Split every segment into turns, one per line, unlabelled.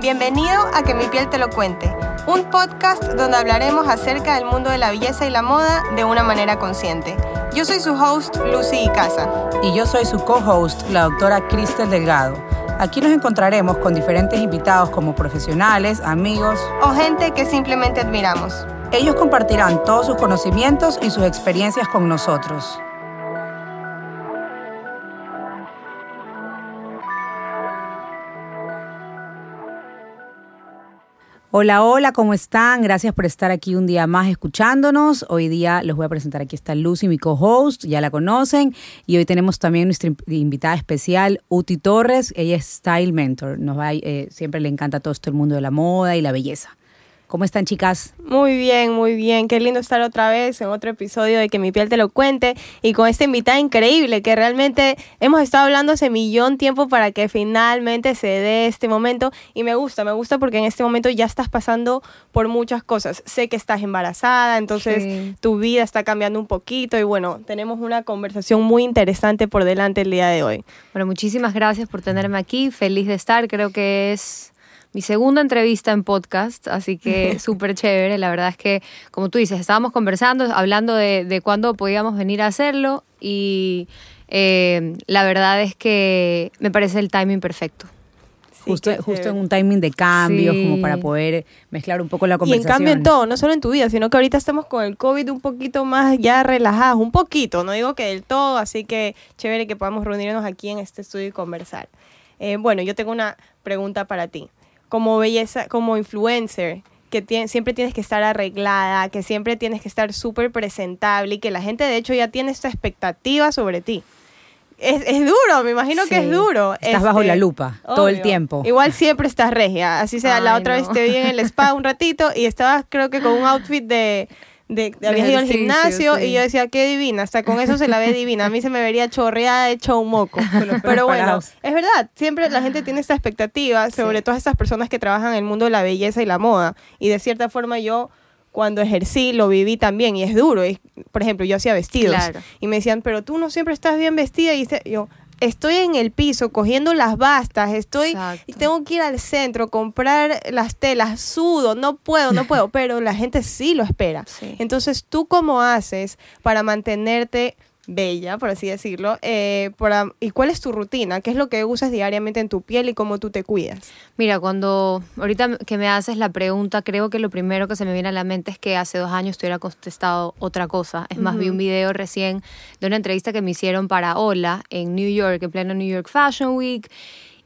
Bienvenido a Que mi piel te lo cuente, un podcast donde hablaremos acerca del mundo de la belleza y la moda de una manera consciente. Yo soy su host, Lucy Icaza.
Y yo soy su co-host, la doctora Cristel Delgado. Aquí nos encontraremos con diferentes invitados como profesionales, amigos
o gente que simplemente admiramos.
Ellos compartirán todos sus conocimientos y sus experiencias con nosotros. Hola, hola, ¿cómo están? Gracias por estar aquí un día más escuchándonos. Hoy día los voy a presentar. Aquí está Lucy, mi co-host, ya la conocen. Y hoy tenemos también nuestra invitada especial, Uti Torres. Ella es Style Mentor. Nos va, eh, siempre le encanta todo este mundo de la moda y la belleza. ¿Cómo están, chicas?
Muy bien, muy bien. Qué lindo estar otra vez en otro episodio de Que mi piel te lo cuente y con esta invitada increíble que realmente hemos estado hablando hace millón tiempo para que finalmente se dé este momento y me gusta, me gusta porque en este momento ya estás pasando por muchas cosas. Sé que estás embarazada, entonces tu vida está cambiando un poquito y bueno, tenemos una conversación muy interesante por delante el día de hoy.
Bueno, muchísimas gracias por tenerme aquí. Feliz de estar. Creo que es mi segunda entrevista en podcast, así que súper chévere. La verdad es que, como tú dices, estábamos conversando, hablando de, de cuándo podíamos venir a hacerlo y eh, la verdad es que me parece el timing perfecto.
justo, justo en un timing de cambios, como para poder mezclar un poco la conversación.
Y en cambio en todo, no solo en tu vida, sino que ahorita estamos con el COVID un poquito más ya relajados, un poquito, no digo que del todo, así que chévere que podamos reunirnos aquí en este estudio y conversar. Eh, bueno, yo tengo una pregunta para ti como belleza, como influencer, que siempre tienes que estar arreglada, que siempre tienes que estar súper presentable y que la gente de hecho ya tiene esta expectativa sobre ti. Es, duro, me imagino que es duro.
Estás bajo la este, lupa todo el tiempo.
Igual siempre estás regia. Así sea, la otra vez te vi en el spa un ratito y estabas creo que con un outfit de de, habías ido al gimnasio y yo decía, qué divina, hasta con eso se la ve divina. A mí se me vería chorreada, hecho un moco. Pero bueno, es verdad, siempre la gente tiene esta expectativa sobre todas estas personas que trabajan en el mundo de la belleza y la moda. Y de cierta forma yo cuando ejercí lo viví también y es duro. por ejemplo, yo hacía vestidos y me decían, pero tú no siempre estás bien vestida. Y yo, estoy en el piso cogiendo las bastas, estoy y tengo que ir al centro, comprar las telas, sudo, no puedo, no puedo, pero la gente sí lo espera. Entonces, ¿tú cómo haces para mantenerte bella, por así decirlo. Eh, ¿Y cuál es tu rutina? ¿Qué es lo que usas diariamente en tu piel y cómo tú te cuidas?
Mira, cuando ahorita que me haces la pregunta, creo que lo primero que se me viene a la mente es que hace dos años te hubiera contestado otra cosa. Es más, vi un video recién de una entrevista que me hicieron para Hola en New York, en pleno New York Fashion Week.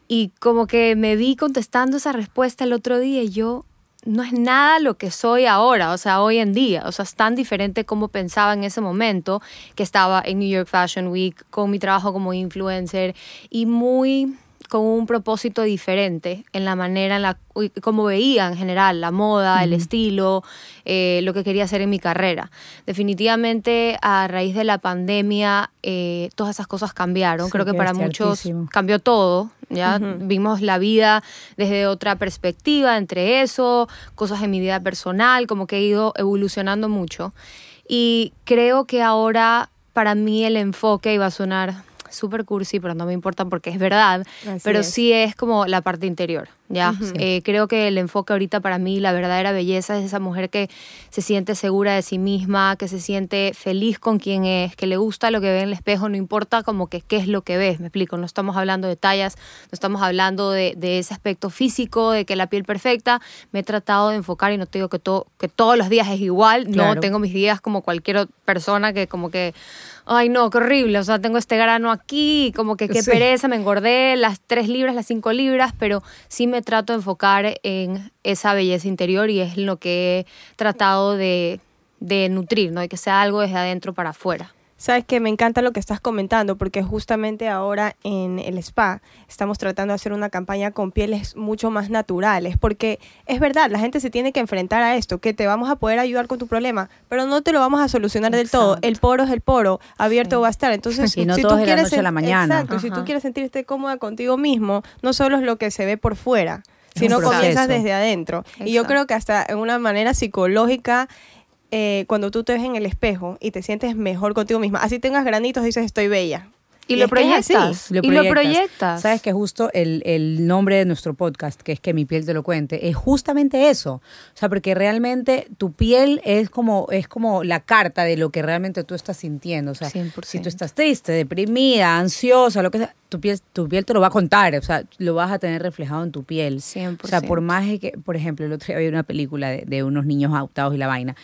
Y como que me vi contestando esa respuesta el otro día y yo no es nada lo que soy ahora, o sea, hoy en día. O sea, es tan diferente como pensaba en ese momento que estaba en New York Fashion Week con mi trabajo como influencer y muy con un propósito diferente en la manera en la como veía en general la moda, el estilo, eh, lo que quería hacer en mi carrera. Definitivamente a raíz de la pandemia eh, todas esas cosas cambiaron. Creo que para muchos cambió todo. Ya vimos la vida desde otra perspectiva, entre eso, cosas en mi vida personal, como que he ido evolucionando mucho. Y creo que ahora para mí el enfoque iba a sonar súper cursi, pero no me importa porque es verdad, pero sí es como la parte interior, ¿ya? Eh, creo que el enfoque ahorita para mí, la verdadera belleza es esa mujer que se siente segura de sí misma, que se siente feliz con quien es, que le gusta lo que ve en el espejo, no importa como que qué es lo que ves, me explico, no estamos hablando de tallas, no estamos hablando de, ese aspecto físico, de que la piel perfecta, me he tratado de enfocar y no te digo que, todo, que todos los días es igual, no tengo mis días como cualquier persona que como que ay no, qué horrible, o sea, tengo este grano aquí, como que qué pereza, me engordé las tres libras, las cinco libras, pero sí me trato de enfocar en esa belleza interior y es lo que he tratado de, de nutrir, ¿no? De que sea algo desde adentro para afuera.
Sabes que me encanta lo que estás comentando porque justamente ahora en el spa estamos tratando de hacer una campaña con pieles mucho más naturales porque es verdad, la gente se tiene que enfrentar a esto, que te vamos a poder ayudar con tu problema, pero no te lo vamos a solucionar del todo. El poro es el poro, abierto va a estar. Entonces,
si tú quieres la mañana.
Exacto, si tú quieres sentirte cómoda contigo mismo, no solo es lo que se ve por fuera, sino comienzas desde adentro. Y yo creo que hasta en una manera psicológica eh, cuando tú te ves en el espejo y te sientes mejor contigo misma, así tengas granitos, dices estoy bella.
Y, lo proyectas. y lo proyectas.
Sabes que justo el, el, nombre de nuestro podcast, que es que mi piel te lo cuente, es justamente eso. O sea, porque realmente tu piel es como, es como la carta de lo que realmente tú estás sintiendo. O sea, si tú estás triste, deprimida, ansiosa, lo que sea, tu piel, tu piel te lo va a contar. O sea, lo vas a tener reflejado en tu piel.
100%.
O sea, por más que, por ejemplo, el otro día había una película de, de unos niños adoptados y la vaina.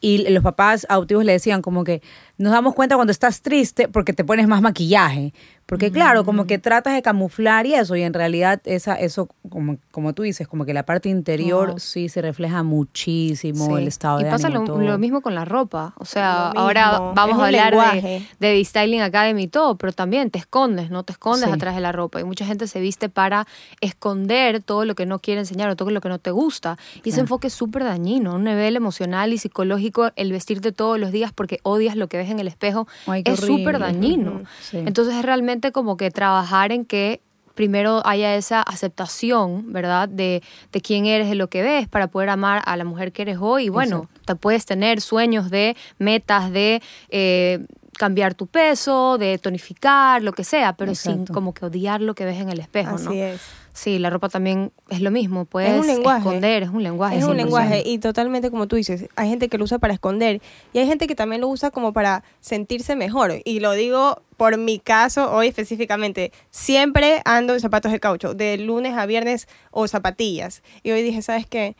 Y los papás adoptivos le decían como que nos damos cuenta cuando estás triste porque te pones más maquillaje. Porque claro, como que tratas de camuflar y eso, y en realidad esa, eso, como, como tú dices, como que la parte interior sí se refleja muchísimo el estado de
ánimo. Pasa lo, mismo con la ropa. O sea, ahora vamos a hablar de, de Styling Academy y todo, pero también te escondes, ¿no? Te escondes atrás de la ropa. Y mucha gente se viste para esconder todo lo que no quiere enseñar o todo lo que no te gusta. Y ese enfoque es súper dañino, un nivel emocional y psicológico, el vestirte todos los días porque odias lo que ves en el espejo es súper dañino. Entonces es realmente como que trabajar en que primero haya esa aceptación, ¿verdad? De, de, quién eres, de lo que ves, para poder amar a la mujer que eres hoy. Y bueno, te puedes tener sueños de metas, de eh, cambiar tu peso, de tonificar, lo que sea, pero sin como que odiar lo que ves en el espejo,
Así es.
Sí, la ropa también es lo mismo, puedes es un lenguaje. esconder, es un lenguaje.
Es un lenguaje y totalmente como tú dices, hay gente que lo usa para esconder y hay gente que también lo usa como para sentirse mejor. Y lo digo por mi caso hoy específicamente, siempre ando en zapatos de caucho, de lunes a viernes o zapatillas. Y hoy dije, ¿sabes qué?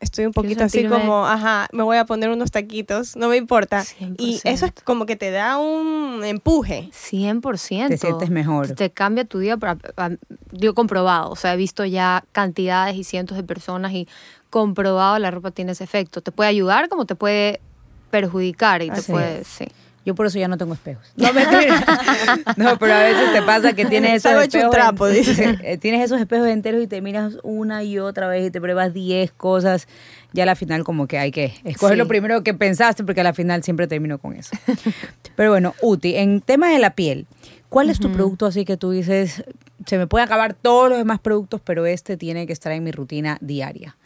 Estoy un poquito así como, ajá, me voy a poner unos taquitos, no me importa. Y eso es como que te da un empuje.
100%.
Te sientes mejor.
Te cambia tu día, para, digo comprobado, o sea, he visto ya cantidades y cientos de personas y comprobado la ropa tiene ese efecto. Te puede ayudar como te puede perjudicar y te puede, sí.
Yo por eso ya no tengo espejos. No, no, pero a veces te pasa que tienes esos espejos.
trapo, dice.
Eh, tienes esos espejos enteros y te miras una y otra vez y te pruebas 10 cosas. Ya a la final como que hay que escoger lo primero que pensaste porque a la final siempre termino con eso. Pero bueno, Uti, en tema de la piel, ¿cuál es tu producto así que tú dices, se me pueden acabar todos los demás productos, pero este tiene que estar en mi rutina diaria?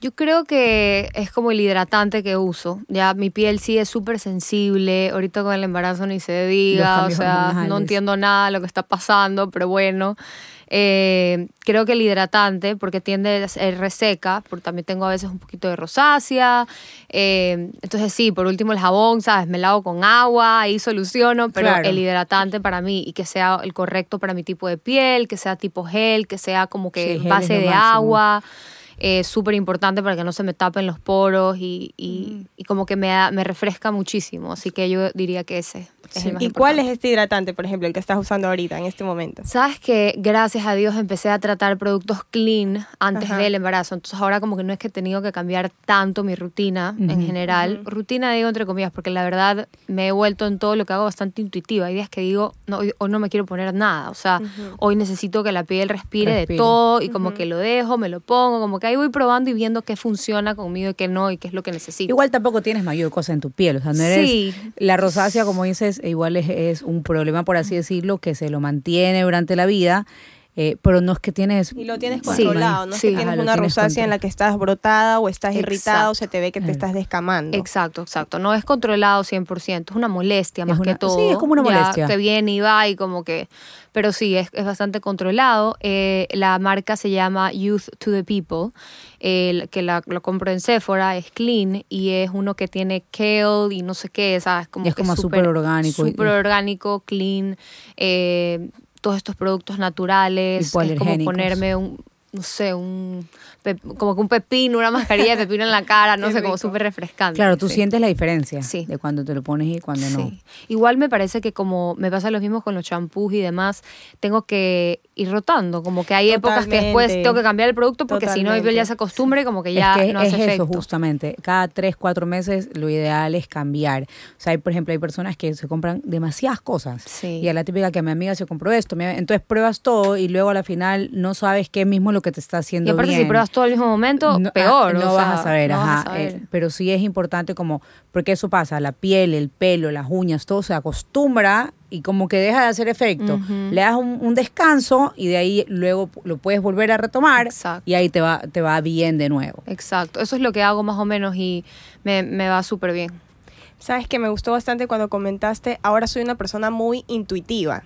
Yo creo que es como el hidratante que uso. Ya mi piel sí es súper sensible. Ahorita con el embarazo ni se diga. O sea, no entiendo nada de lo que está pasando, pero bueno. Eh, creo que el hidratante, porque tiende a ser reseca, porque también tengo a veces un poquito de rosácea. Eh, entonces sí, por último el jabón, ¿sabes? Me lavo con agua, ahí soluciono, pero el hidratante para mí y que sea el correcto para mi tipo de piel, que sea tipo gel, que sea como que base de agua es súper importante para que no se me tapen los poros y, y, y como que me, me refresca muchísimo. Así que yo diría que ese.
¿Y cuál es este hidratante, por ejemplo, el que estás usando ahorita, en este momento?
Sabes que gracias a Dios empecé a tratar productos clean antes del embarazo. Entonces ahora como que no es que he tenido que cambiar tanto mi rutina en general. Rutina digo entre comillas, porque la verdad me he vuelto en todo lo que hago bastante intuitiva. Hay días que digo, no, hoy, no me quiero poner nada. O sea, hoy necesito que la piel respire, de todo y como que lo dejo, me lo pongo, como que ahí voy probando y viendo qué funciona conmigo y qué no y qué es lo que necesito.
Igual tampoco tienes mayor cosa en tu piel. O sea, no eres la rosácea, como dices, igual es, un problema, por así decirlo, que se lo mantiene durante la vida. Eh, pero no es que tienes...
Y lo tienes controlado, no es que tienes una rosácea en la que estás brotada o estás irritado o se te ve que te estás descamando.
Exacto, exacto. No es controlado 100%, es una molestia más que todo.
Sí, es como una molestia.
que viene y va y como que... Pero sí, es, es bastante controlado. Eh, la marca se llama Youth to the People, que la, lo compro en Sephora, es clean y es uno que tiene kale y no sé qué, ¿sabes?
Como es como súper orgánico.
Súper orgánico, clean. Eh, todos estos productos naturales. Es como ponerme un, no sé, un como que un pepino, una mascarilla de pepino en la cara, no sé, como súper refrescante.
Claro, tú sientes la diferencia de cuando te lo pones y cuando no.
Igual me parece que como me pasa lo mismo con los champús y demás, tengo que ir rotando, como que hay épocas que después tengo que cambiar el producto porque si no ya se acostumbre como que ya no hace es eso
justamente, cada tres, cuatro meses lo ideal es cambiar. O sea, hay, por ejemplo, hay personas que se compran demasiadas cosas. Y a la típica que mi amiga se compró esto, entonces pruebas todo y luego a la final no sabes qué mismo lo que te está haciendo
y aparte si pruebas todo al mismo momento, ah, peor.
no, vas, a saber, ajá, eh, pero sí es importante como, porque eso pasa, la piel, el pelo, las uñas, todo se acostumbra y como que deja de hacer efecto. Le das un, descanso y de ahí luego lo puedes volver a retomar y ahí te va, te va bien de nuevo.
Exacto, eso es lo que hago más o menos y me, me va súper bien.
Sabes que me gustó bastante cuando comentaste, ahora soy una persona muy intuitiva.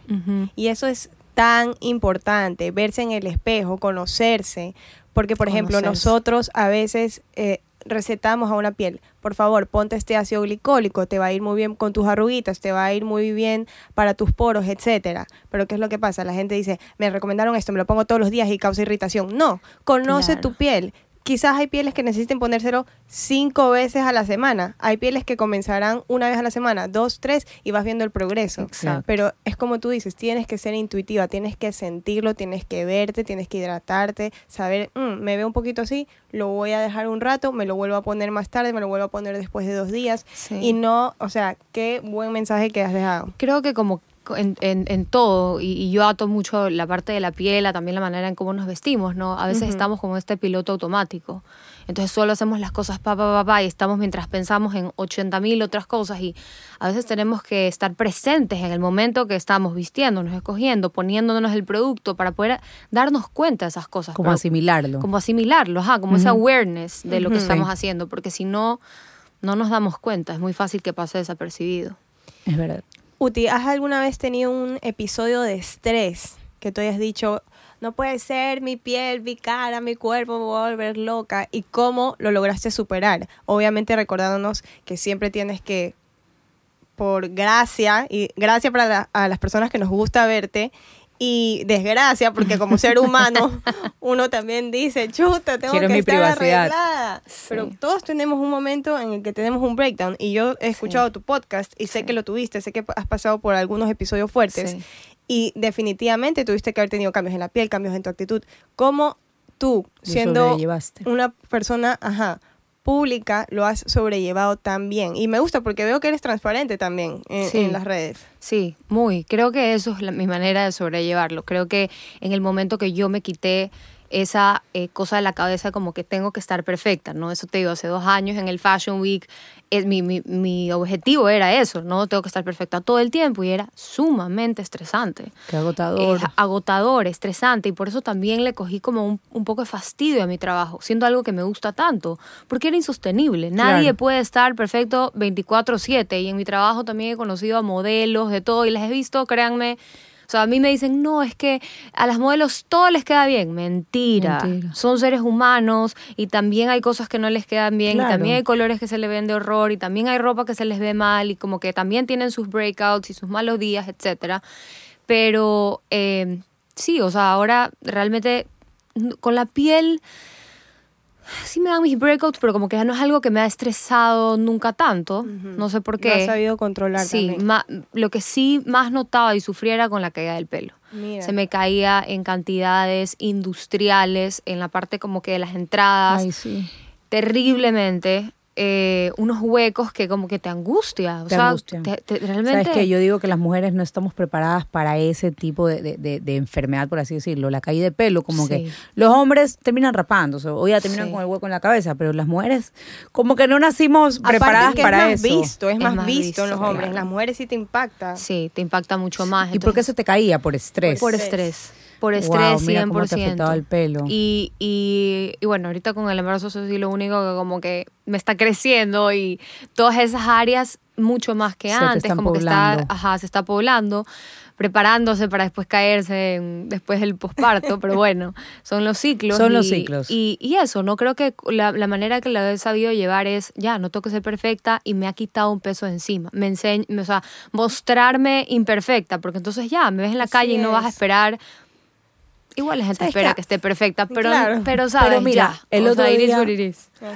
Y eso es tan importante, verse en el espejo, conocerse. Porque, por ejemplo, nosotros a veces eh, recetamos a una piel, por favor, ponte este ácido glicólico, te va a ir muy bien con tus arruguitas, te va a ir muy bien para tus poros, etcétera. Pero ¿qué es lo que pasa? La gente dice, me recomendaron esto, me lo pongo todos los días y causa irritación. No, conoce tu piel, quizás hay pieles que necesiten ponérselo cinco veces a la semana. Hay pieles que comenzarán una vez a la semana, dos, tres, y vas viendo el progreso. Pero es como tú dices, tienes que ser intuitiva, tienes que sentirlo, tienes que verte, tienes que hidratarte, saber, mm, me veo un poquito así, lo voy a dejar un rato, me lo vuelvo a poner más tarde, me lo vuelvo a poner después de dos días. Y no, o sea, qué buen mensaje que has dejado.
Creo que como en, en, todo y, yo ato mucho la parte de la piel, también la manera en cómo nos vestimos, ¿no? A veces estamos como este piloto automático. Entonces solo hacemos las cosas pa, pa, pa, pa y estamos mientras pensamos en 80 mil otras cosas y a veces tenemos que estar presentes en el momento que estamos vistiéndonos, escogiendo, poniéndonos el producto para poder darnos cuenta de esas cosas.
Como asimilarlo.
Como asimilarlo, ajá, como esa awareness de lo que estamos haciendo, porque si no, no nos damos cuenta, es muy fácil que pase desapercibido.
Es verdad.
Uti, ¿has alguna vez tenido un episodio de estrés que tú hayas dicho, no puede ser mi piel, mi cara, mi cuerpo, me voy a volver loca? ¿Y cómo lo lograste superar? Obviamente recordándonos que siempre tienes que, por gracia, y gracia para a las personas que nos gusta verte, y desgracia, porque como ser humano uno también dice, chuta, tengo que estar arreglada. Pero todos tenemos un momento en el que tenemos un breakdown y yo he escuchado tu podcast y sé que lo tuviste, sé que has pasado por algunos episodios fuertes y definitivamente tuviste que haber tenido cambios en la piel, cambios en tu actitud. ¿Cómo tú, siendo una persona, ajá, pública lo has sobrellevado tan bien. Y me gusta porque veo que eres transparente también en, las redes.
Sí, muy. Creo que eso es mi manera de sobrellevarlo. Creo que en el momento que yo me quité esa eh, cosa de la cabeza como que tengo que estar perfecta, ¿no? Eso te digo, hace dos años en el Fashion Week, es, mi, mi, mi, objetivo era eso, ¿no? Tengo que estar perfecta todo el tiempo y era sumamente estresante.
Qué agotador.
agotador, estresante y por eso también le cogí como un, un, poco de fastidio a mi trabajo, siendo algo que me gusta tanto, porque era insostenible. Nadie puede estar perfecto 24/7 y en mi trabajo también he conocido a modelos de todo y les he visto, créanme, sea, a mí me dicen, no, es que a las modelos todo les queda bien. Mentira. Son seres humanos y también hay cosas que no les quedan bien y también hay colores que se les ven de horror y también hay ropa que se les ve mal y como que también tienen sus breakouts y sus malos días, etcétera. Pero eh, sí, o sea, ahora realmente con la piel sí me dan mis breakouts, pero como que ya no es algo que me ha estresado nunca tanto. No sé por qué. Lo
has sabido controlar
Sí, lo que sí más notaba y sufría era con la caída del pelo. Se me caía en cantidades industriales, en la parte como que de las entradas.
Ay, sí.
Terriblemente. Eh, unos huecos que como que te angustia. O
te
sea,
realmente... Sabes que yo digo que las mujeres no estamos preparadas para ese tipo de, de, enfermedad, por así decirlo, la caída de pelo, como que los hombres terminan rapándose o ya terminan con el hueco en la cabeza, pero las mujeres como que no nacimos preparadas para
es más Visto, es, más, visto, en los hombres, las mujeres sí te impacta.
Sí, te impacta mucho más.
¿Y por qué se te caía? Por estrés.
Por estrés por estrés wow, mira 100%. Cómo
te el pelo.
Y, y, y, bueno, ahorita con el embarazo eso sí lo único que como que me está creciendo y todas esas áreas mucho más que antes, como que está, ajá, se está poblando, preparándose para después caerse después del posparto, pero bueno, son los ciclos.
Son los ciclos.
Y, y, eso, no creo que la, la, manera que la he sabido llevar es, ya, no tengo que ser perfecta y me ha quitado un peso de encima. Me enseña, o sea, mostrarme imperfecta, porque entonces ya, me ves en la calle y no vas a esperar Igual la gente espera que, esté perfecta, pero, pero sabes, mira,
el, otro día,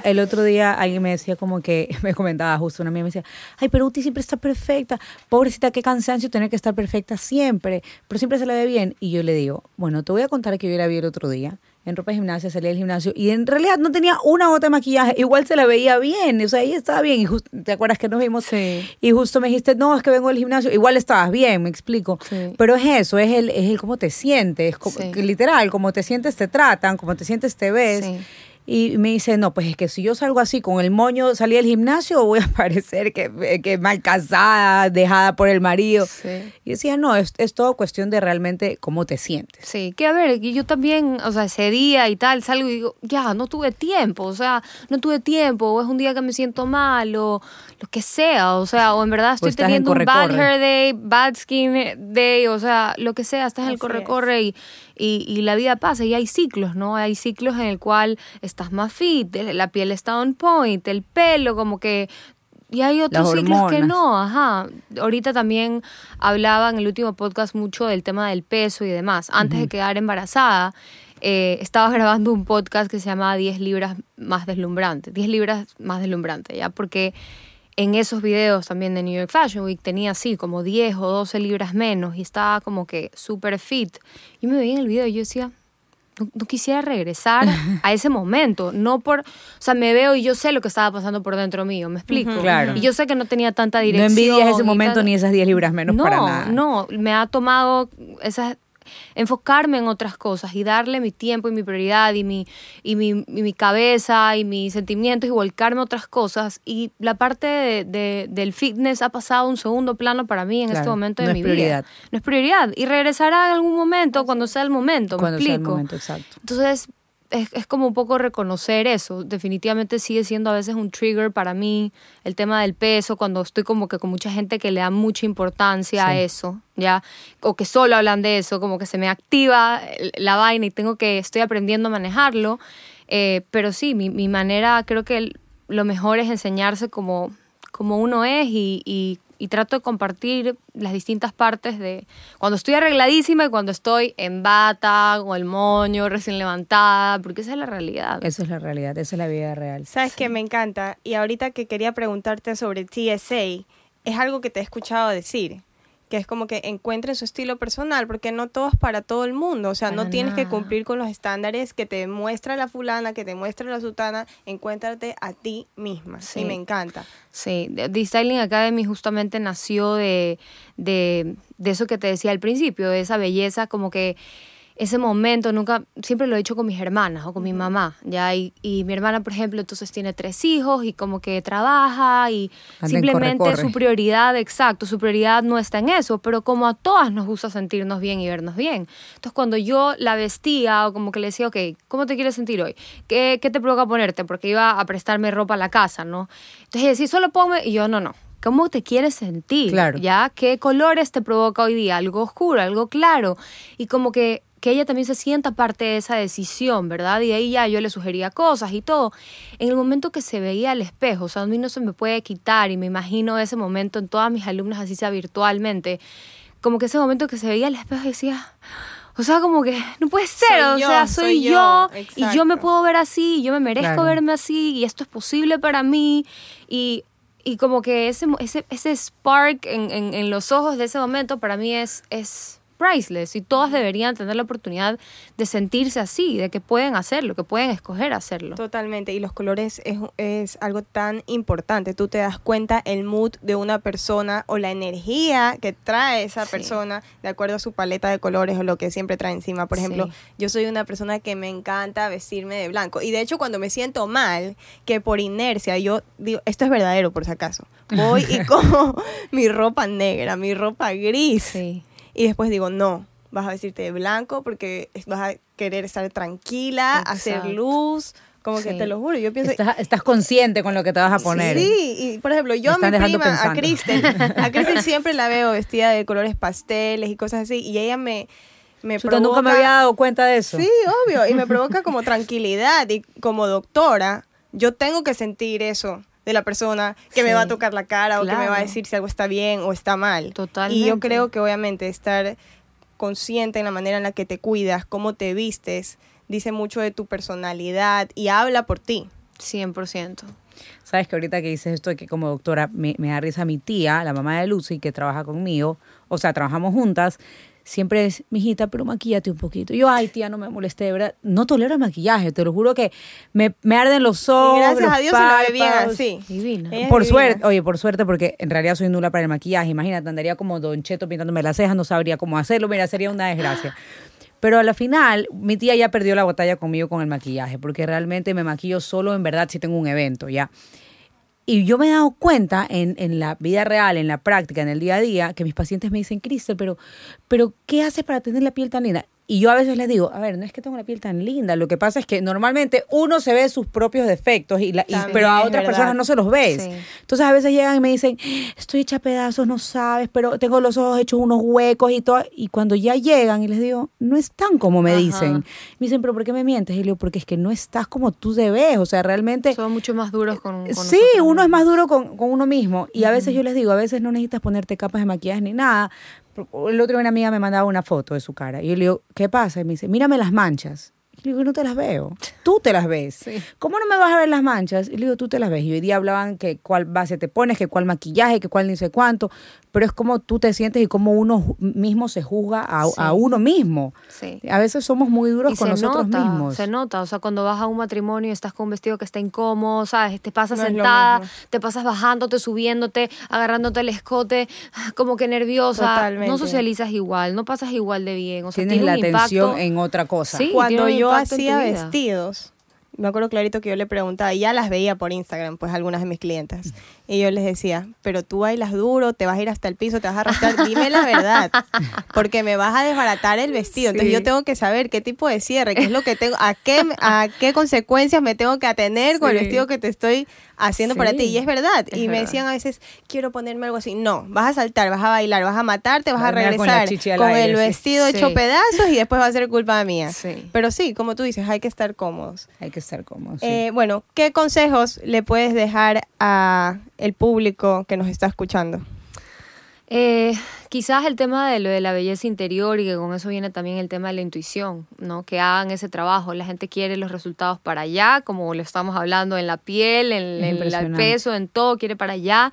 el otro día alguien me decía como que, me comentaba justo una amiga, me decía, ay, pero Uti siempre está perfecta, pobrecita, qué cansancio tener que estar perfecta siempre, pero siempre se la ve bien. Y yo le digo, bueno, te voy a contar que yo la vi el otro día en ropa de gimnasia, salía del gimnasio y en realidad no tenía una gota de maquillaje, igual se la veía bien, o sea, ella estaba bien y te acuerdas que nos vimos
sí.
y justo me dijiste, no, es que vengo del gimnasio, igual estabas bien, me explico, pero es eso, es el, es el cómo te sientes, literal, como te sientes te tratan, como te sientes te ves. Y me dice, no, pues es que si yo salgo así con el moño, salí del gimnasio, voy a parecer que, que mal casada, dejada por el marido. Y decía, no, es, es todo cuestión de realmente cómo te sientes.
Sí, que a ver, yo también, o sea, ese día y tal, salgo y digo, ya, no tuve tiempo, o sea, no tuve tiempo, o es un día que me siento mal, o lo que sea, o sea, o en verdad estoy teniendo un bad hair day, bad skin day, o sea, lo que sea, estás en el corre-corre y, y, la vida pasa y hay ciclos, ¿no? Hay ciclos en el cual estás más fit, la piel está on point, el pelo como que y hay otros ciclos que no, ajá. Ahorita también hablaba en el último podcast mucho del tema del peso y demás. Antes de quedar embarazada, eh, estaba grabando un podcast que se llamaba 10 libras más deslumbrante. 10 libras más deslumbrante, ¿ya? Porque en esos videos también de New York Fashion Week tenía así como 10 o 12 libras menos y estaba como que súper fit. Y me veía en el video y yo decía, no, quisiera regresar a ese momento, no por, o sea, me veo y yo sé lo que estaba pasando por dentro mío, me explico. claro. Y yo sé que no tenía tanta dirección.
No envidias ese momento ni esas 10 libras menos para nada.
No, me ha tomado esas enfocarme en otras cosas y darle mi tiempo y mi prioridad y mi, y mi, mi cabeza y mis sentimientos y volcarme a otras cosas. Y la parte de, del fitness ha pasado a un segundo plano para mí en este momento de mi vida. No es prioridad. Y regresará en algún momento cuando sea el momento. Cuando sea el momento, exacto. Entonces, es, es, como un poco reconocer eso. Definitivamente sigue siendo a veces un trigger para mí el tema del peso, cuando estoy como que con mucha gente que le da mucha importancia a eso, ¿ya? O que solo hablan de eso, como que se me activa la vaina y tengo que, estoy aprendiendo a manejarlo. Eh, pero sí, mi, mi manera, creo que lo mejor es enseñarse como, como uno es y, y y trato de compartir las distintas partes de cuando estoy arregladísima y cuando estoy en bata, con el moño, recién levantada, porque esa es la realidad.
Esa es la realidad, esa es la vida real.
Sabes que me encanta y ahorita que quería preguntarte sobre TSA, es algo que te he escuchado decir que es como que encuentren su estilo personal, porque no todo es para todo el mundo, o sea, no tienes que cumplir con los estándares que te muestra la fulana, que te muestra la sutana, encuéntrate a ti misma, sí. y me encanta.
Sí, The Styling Academy justamente nació de, de, de eso que te decía al principio, de esa belleza como que ese momento nunca, siempre lo he hecho con mis hermanas o con mi mamá, ¿ya? Y, y, mi hermana, por ejemplo, entonces tiene tres hijos y como que trabaja y simplemente su prioridad, exacto, su prioridad no está en eso, pero como a todas nos gusta sentirnos bien y vernos bien. Entonces cuando yo la vestía o como que le decía, ok, ¿cómo te quieres sentir hoy? ¿Qué, qué te provoca ponerte? Porque iba a prestarme ropa a la casa, ¿no? Entonces decía, solo ponme, y yo, no, no, ¿Cómo te quieres sentir? Claro. ¿Ya? ¿Qué colores te provoca hoy día? ¿Algo oscuro, algo claro? Y como que que ella también se sienta parte de esa decisión, ¿verdad? Y ahí ya yo le sugería cosas y todo. En el momento que se veía al espejo, o sea, a mí no se me puede quitar y me imagino ese momento en todas mis alumnas, así sea virtualmente, como que ese momento que se veía al espejo decía, o sea, como que no puede ser, o sea, soy, yo, y yo me puedo ver así, y yo me merezco verme así y esto es posible para mí y y como que ese, ese, ese spark en, en, en, los ojos de ese momento para mí es, es, priceless y todas deberían tener la oportunidad de sentirse así, de que pueden hacerlo, que pueden escoger hacerlo.
Totalmente, y los colores es, es algo tan importante. Tú te das cuenta el mood de una persona o la energía que trae esa persona de acuerdo a su paleta de colores o lo que siempre trae encima. Por ejemplo, yo soy una persona que me encanta vestirme de blanco y de hecho cuando me siento mal, que por inercia yo digo, esto es verdadero por si acaso, voy y como mi ropa negra, mi ropa gris. Sí y después digo, no, vas a vestirte de blanco porque vas a querer estar tranquila, hacer luz. Como que te lo juro, yo pienso...
Estás, consciente con lo que te vas a poner.
Sí, y por ejemplo, yo a mi prima, a Kristen, a Kristen siempre la veo vestida de colores pasteles y cosas así, y ella me, me
provoca... nunca me había dado cuenta de eso.
Sí, obvio, y me provoca como tranquilidad, y como doctora, yo tengo que sentir eso de la persona que me va a tocar la cara o que me va a decir si algo está bien o está mal. Totalmente. Y yo creo que obviamente estar consciente en la manera en la que te cuidas, cómo te vistes, dice mucho de tu personalidad y habla por ti.
100%.
Sabes que ahorita que dices esto de que como doctora me, me da risa mi tía, la mamá de Lucy, que trabaja conmigo, o sea, trabajamos juntas, siempre es, mijita, pero maquillate un poquito. yo, ay, tía, no me moleste, de verdad. No tolero el maquillaje, te lo juro que me, me arden los ojos.
gracias a Dios se ve bien así.
Divina. Por suerte, oye, por suerte, porque en realidad soy nula para el maquillaje. Imagínate, andaría como Don Cheto pintándome las cejas, no sabría cómo hacerlo, mira, sería una desgracia. Pero a la final, mi tía ya perdió la batalla conmigo con el maquillaje, porque realmente me maquillo solo en verdad si tengo un evento, ¿ya? Y yo me he dado cuenta en, en, la vida real, en la práctica, en el día a día, que mis pacientes me dicen, Cristel, pero, pero ¿qué haces para tener la piel tan linda? Y yo a veces les digo, a ver, no es que tengo la piel tan linda, lo que pasa es que normalmente uno se ve sus propios defectos, y, pero a otras personas no se los ves. Entonces a veces llegan y me dicen, estoy hecha pedazos, no sabes, pero tengo los ojos hechos unos huecos y todo. Y cuando ya llegan y les digo, no están como me dicen. Me dicen, pero ¿por qué me mientes? Y le digo, porque es que no estás como tú te ves, o sea, realmente...
Son mucho más duros con, con
Sí, uno es más duro con, con uno mismo. Y a veces yo les digo, a veces no necesitas ponerte capas de maquillaje ni nada, el otro día una amiga me mandaba una foto de su cara y yo le digo, ¿qué pasa? Y me dice, mírame las manchas. Y le digo, no te las veo. Tú te las ves. ¿Cómo no me vas a ver las manchas? Y le digo, tú te las ves. Y hoy día hablaban que cuál base te pones, que cuál maquillaje, que cuál ni sé cuánto pero es como tú te sientes y como uno mismo se juzga a, uno mismo. A veces somos muy duros con nosotros mismos.
Se nota, o sea, cuando vas a un matrimonio y estás con un vestido que está incómodo, ¿sabes? Te pasas sentada, te pasas bajándote, subiéndote, agarrándote el escote, como que nerviosa. No socializas igual, no pasas igual de bien. O sea,
Tienes la atención en otra cosa.
cuando yo hacía vestidos, me acuerdo clarito que yo le preguntaba, y ya las veía por Instagram, pues algunas de mis clientas. Y yo les decía, pero tú bailas duro, te vas a ir hasta el piso, te vas a arrastrar, dime la verdad, porque me vas a desbaratar el vestido. Entonces yo tengo que saber qué tipo de cierre, qué es lo que tengo, a qué, a qué consecuencias me tengo que atener con el vestido que te estoy haciendo para ti. Y es verdad. y me decían a veces, quiero ponerme algo así. No, vas a saltar, vas a bailar, vas a matarte, vas a regresar con, el vestido hecho pedazos y después va a ser culpa mía. Pero sí, como tú dices, hay que estar cómodos.
Hay que estar cómodos.
Eh, bueno, ¿qué consejos le puedes dejar a el público que nos está escuchando?
Eh, quizás el tema de lo de la belleza interior y que con eso viene también el tema de la intuición, ¿no? Que hagan ese trabajo. La gente quiere los resultados para allá, como lo estamos hablando en la piel, en, el peso, en todo, quiere para allá.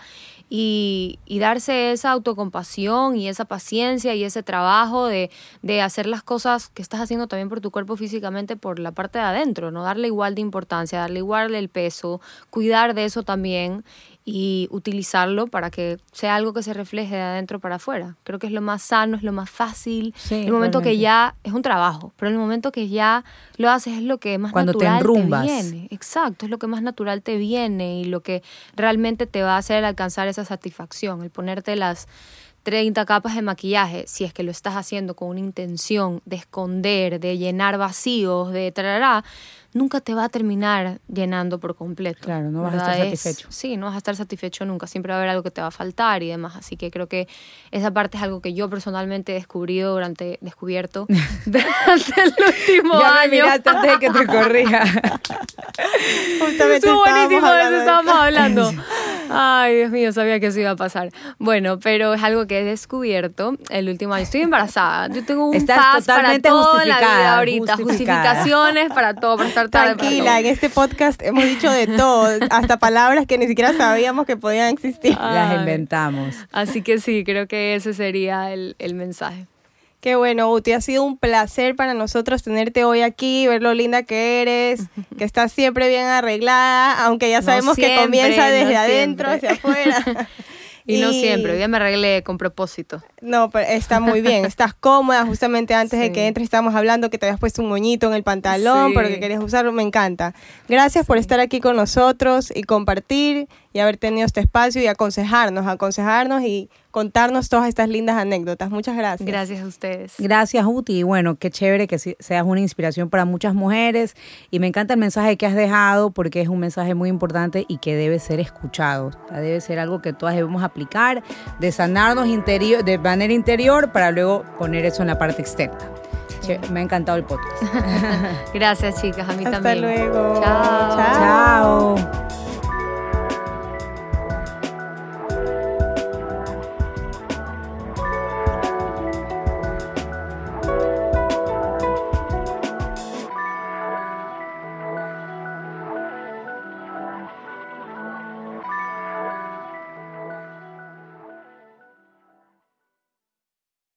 Y, y, darse esa autocompasión y esa paciencia y ese trabajo de, de, hacer las cosas que estás haciendo también por tu cuerpo físicamente por la parte de adentro, ¿no? Darle igual de importancia, darle igual el peso, cuidar de eso también y utilizarlo para que sea algo que se refleje de adentro para afuera. Creo que es lo más sano, es lo más fácil. el momento que ya es un trabajo, pero el momento que ya lo haces es lo que más natural te, viene. Exacto, es lo que más natural te viene y lo que realmente te va a hacer alcanzar esa satisfacción, el ponerte las 30 capas de maquillaje, si es que lo estás haciendo con una intención de esconder, de llenar vacíos, de trará, nunca te va a terminar llenando por completo.
Claro, no vas a estar satisfecho.
sí, no vas a estar satisfecho nunca, siempre va a haber algo que te va a faltar y demás, así que creo que esa parte es algo que yo personalmente he descubrido durante, descubierto durante el último
ya
año.
Me miraste antes de que te corrija.
Justamente Estuvo buenísimo de eso estábamos hablando. Ay, Dios mío, sabía que eso iba a pasar. Bueno, pero es algo que he descubierto el último año. Estoy embarazada. Yo tengo un Estás para toda la vida ahorita. Justificaciones para todo, para estar
Tranquila, en este podcast hemos dicho de todo, hasta palabras que ni siquiera sabíamos que podían existir.
Las inventamos.
Así que sí, creo que ese sería el, mensaje.
Qué bueno, Uti, ha sido un placer para nosotros tenerte hoy aquí, ver lo linda que eres, que estás siempre bien arreglada, aunque ya sabemos que comienza desde adentro hacia afuera.
Y, no siempre, hoy día me arreglé con propósito.
No, pero está muy bien, estás cómoda, justamente antes de que entres estábamos hablando que te habías puesto un moñito en el pantalón porque querías usarlo, me encanta. Gracias por estar aquí con nosotros y compartir y haber tenido este espacio y aconsejarnos, aconsejarnos y contarnos todas estas lindas anécdotas. Muchas gracias.
Gracias a ustedes.
Gracias, Uti. Y bueno, qué chévere que seas una inspiración para muchas mujeres. Y me encanta el mensaje que has dejado porque es un mensaje muy importante y que debe ser escuchado. debe ser algo que todas debemos aplicar, de sanarnos interior, de manera interior para luego poner eso en la parte externa. Me ha encantado el podcast.
Gracias, chicas. A mí
Hasta
también.
luego.
Chao.
Chao.